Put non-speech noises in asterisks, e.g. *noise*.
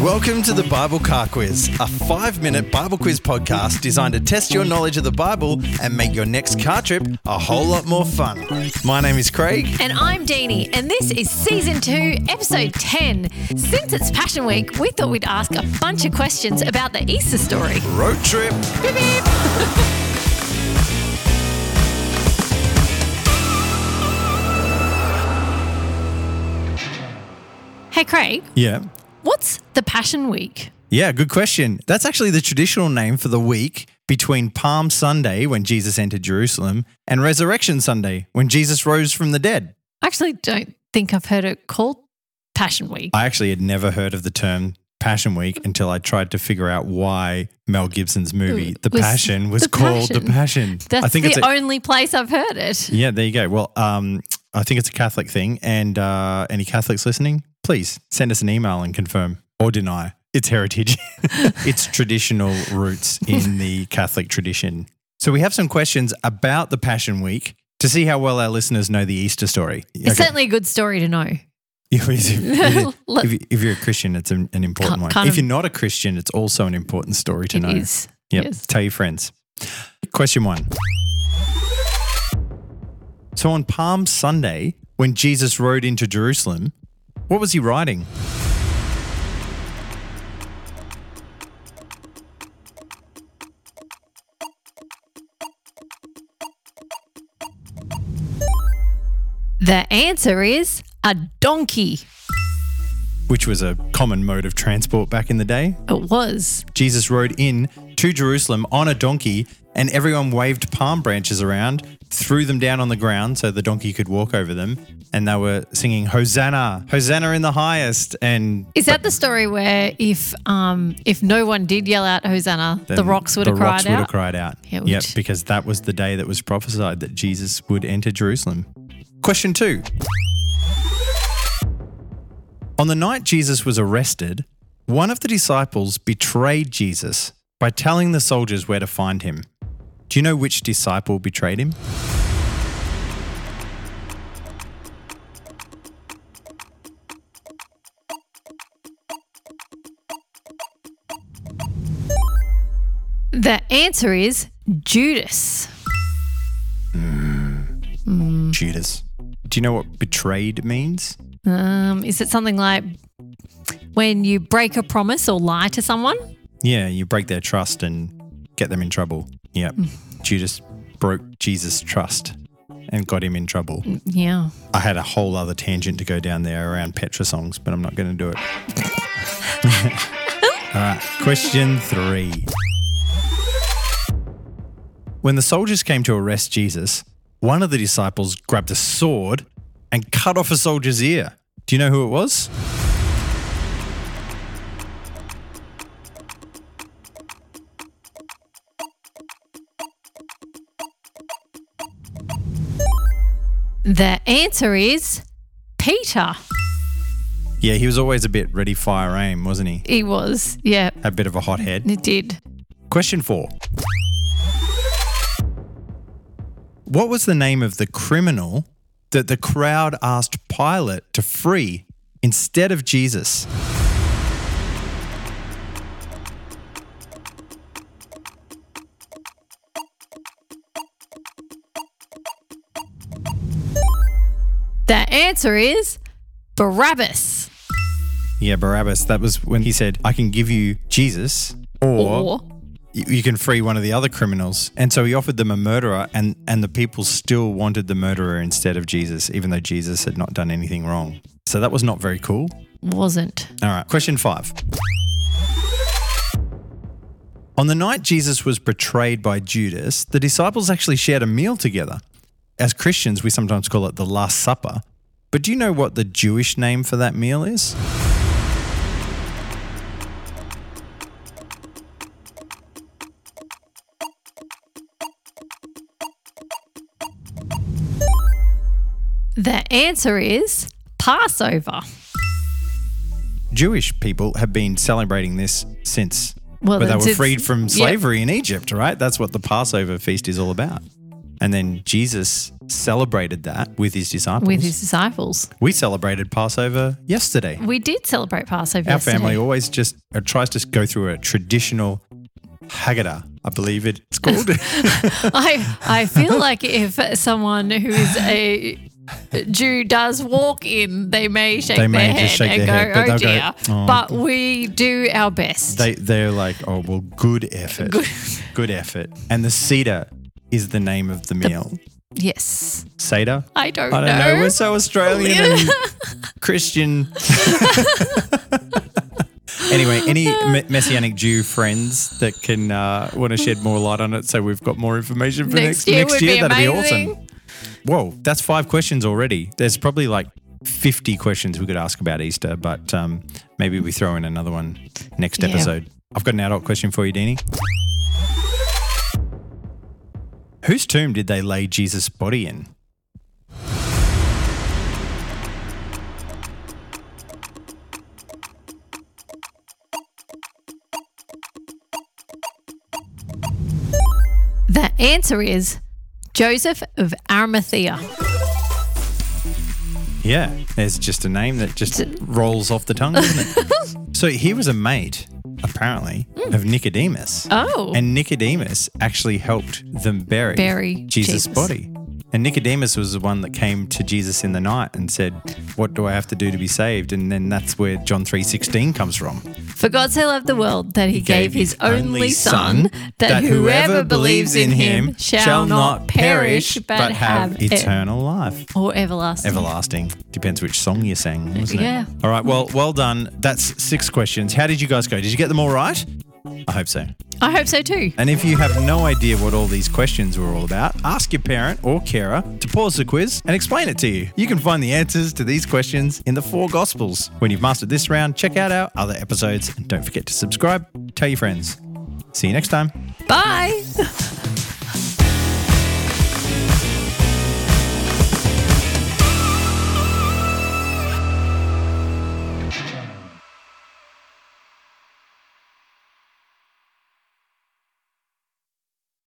Welcome to the Bible Car Quiz, a five minute Bible quiz podcast designed to test your knowledge of the Bible and make your next car trip a whole lot more fun. My name is Craig. And I'm Deanie, and this is season two, episode 10. Since it's Passion Week, we thought we'd ask a bunch of questions about the Easter story. Road trip. Beep, beep. *laughs* hey, Craig, Yeah. What's the Passion Week? Yeah, good question. That's actually the traditional name for the week between Palm Sunday, when Jesus entered Jerusalem, and Resurrection Sunday, when Jesus rose from the dead. I actually don't think I've heard it called Passion Week. I actually had never heard of the term Passion Week until I tried to figure out why Mel Gibson's movie, The Was Passion, was The called The Passion. Passion. That's I think the it's a, only place I've heard it. Yeah, there you go. Well, um, I think it's a Catholic thing. And uh, any Catholics listening, please send us an email and confirm or deny its heritage, *laughs* *laughs* its traditional roots in the Catholic tradition. So we have some questions about the Passion Week to see how well our listeners know the Easter story. It's certainly a good story to know. *laughs* If, if, you- if you're a Christian, it's an, an important one. if you're not a Christian, it's also an important story to It know. is. Yep. Yes. Tell your friends. Question one. So on Palm Sunday, when Jesus rode into Jerusalem, what was he riding? The answer is a donkey. Which was a common mode of transport back in the day. It was. Jesus rode in to Jerusalem on a donkey, and everyone waved palm branches around, threw them down on the ground so the donkey could walk over them, and they were singing Hosanna, Hosanna in the highest. And Is that the story where if um if no one did yell out Hosanna, the rocks would have the cried rocks would have out? cried out. Yeah, yep, because that was the day that was prophesied that Jesus would enter Jerusalem. Question two. On the night Jesus was arrested, one of the disciples betrayed Jesus by telling the soldiers where to find him. Do you know which disciple betrayed him? The answer is Judas. Hmm. Hmm. Judas. Do you know what betrayed means? Um, is it something like when you break a promise or lie to someone? Yeah, you break their trust and get them in trouble. Yep. Judas broke Jesus' trust and got him in trouble. Yeah. I had a whole other tangent to go down there around Petra songs, but I'm not going to do it. *laughs* All right, question three. When the soldiers came to arrest Jesus, one of the disciples grabbed a sword and cut off a soldier's ear. Do you know who it was? The answer is Peter. Yeah, he was always a bit ready, fire, aim, wasn't he? He was. Yeah, A bit of a hot head. it did. Question four. What was the name of the criminal that the crowd asked Pilate to free instead of Jesus? The answer is Barabbas. Yeah, Barabbas. That was when he said, I can give you Jesus or, Or you can free one of the other criminals. And so he offered them a murderer, and, and the people still wanted the murderer instead of Jesus, even though Jesus had not done anything wrong. So that was not very cool. wasn't. All right, question five. On the night Jesus was betrayed by Judas, the disciples actually shared a meal together. As Christians, we sometimes call it the Last Supper. But do you know what the Jewish name for that meal is? The answer is Passover. Jewish people have been celebrating this since Well, they were freed from yeah. slavery in Egypt, right? That's what the Passover feast is all about. And then Jesus celebrated that with his disciples. with his disciples. we celebrated Passover yesterday. We did celebrate Passover. Our yesterday. family always just uh, tries to go through a traditional Haggadah, I believe it's called. *laughs* I I feel like if someone who is a Jew does walk in, they may shake They may their head shake and their go, head, but "Oh dear." go, "Oh." But we do our best. they they're like, oh well, good effort, good, effort. And the Seder is the name of the meal. yes, Seder. I don't, I don't know. We're so Australian and *laughs* Christian. anyway, any me- messianic Jew friends that can uh, want to shed more light on it, so we've got more information for Next next year next year. That'd be awesome. Whoa, that's five questions already. There's probably like 50 questions we could ask about Easter, but um, maybe we throw in another one next Yeah. episode. I've got an adult question for you, Deanie. Whose tomb did they lay Jesus' body in? The answer is Joseph of Arimathea. Yeah, there's just a name that just rolls off the tongue, doesn't it? *laughs* so he was a mate, apparently, hmm. of Nicodemus. Oh, And Nicodemus actually helped them bury, Bury Jesus' Jesus. body. And Nicodemus was the one that came to Jesus in the night and said, "What do I have to do to be saved?" And then that's where John 3:16 comes from. for God so loved the world that he gave his only Son, that, that whoever believes in him shall not perish, but have e- eternal life. or everlasting. Everlasting. Depends which song you sang, wasn't Yeah. it? All right. Well, well done. That's six questions. How did you guys go? Did you get them all right? I hope so. I hope so too. And if you have no idea what all these questions were all about, ask your parent or carer to pause the quiz and explain it to you. You can find the answers to these questions in the four Gospels. When you've mastered this round, check out our other episodes and don't forget to subscribe. Tell your friends. See you next time. Bye. *laughs*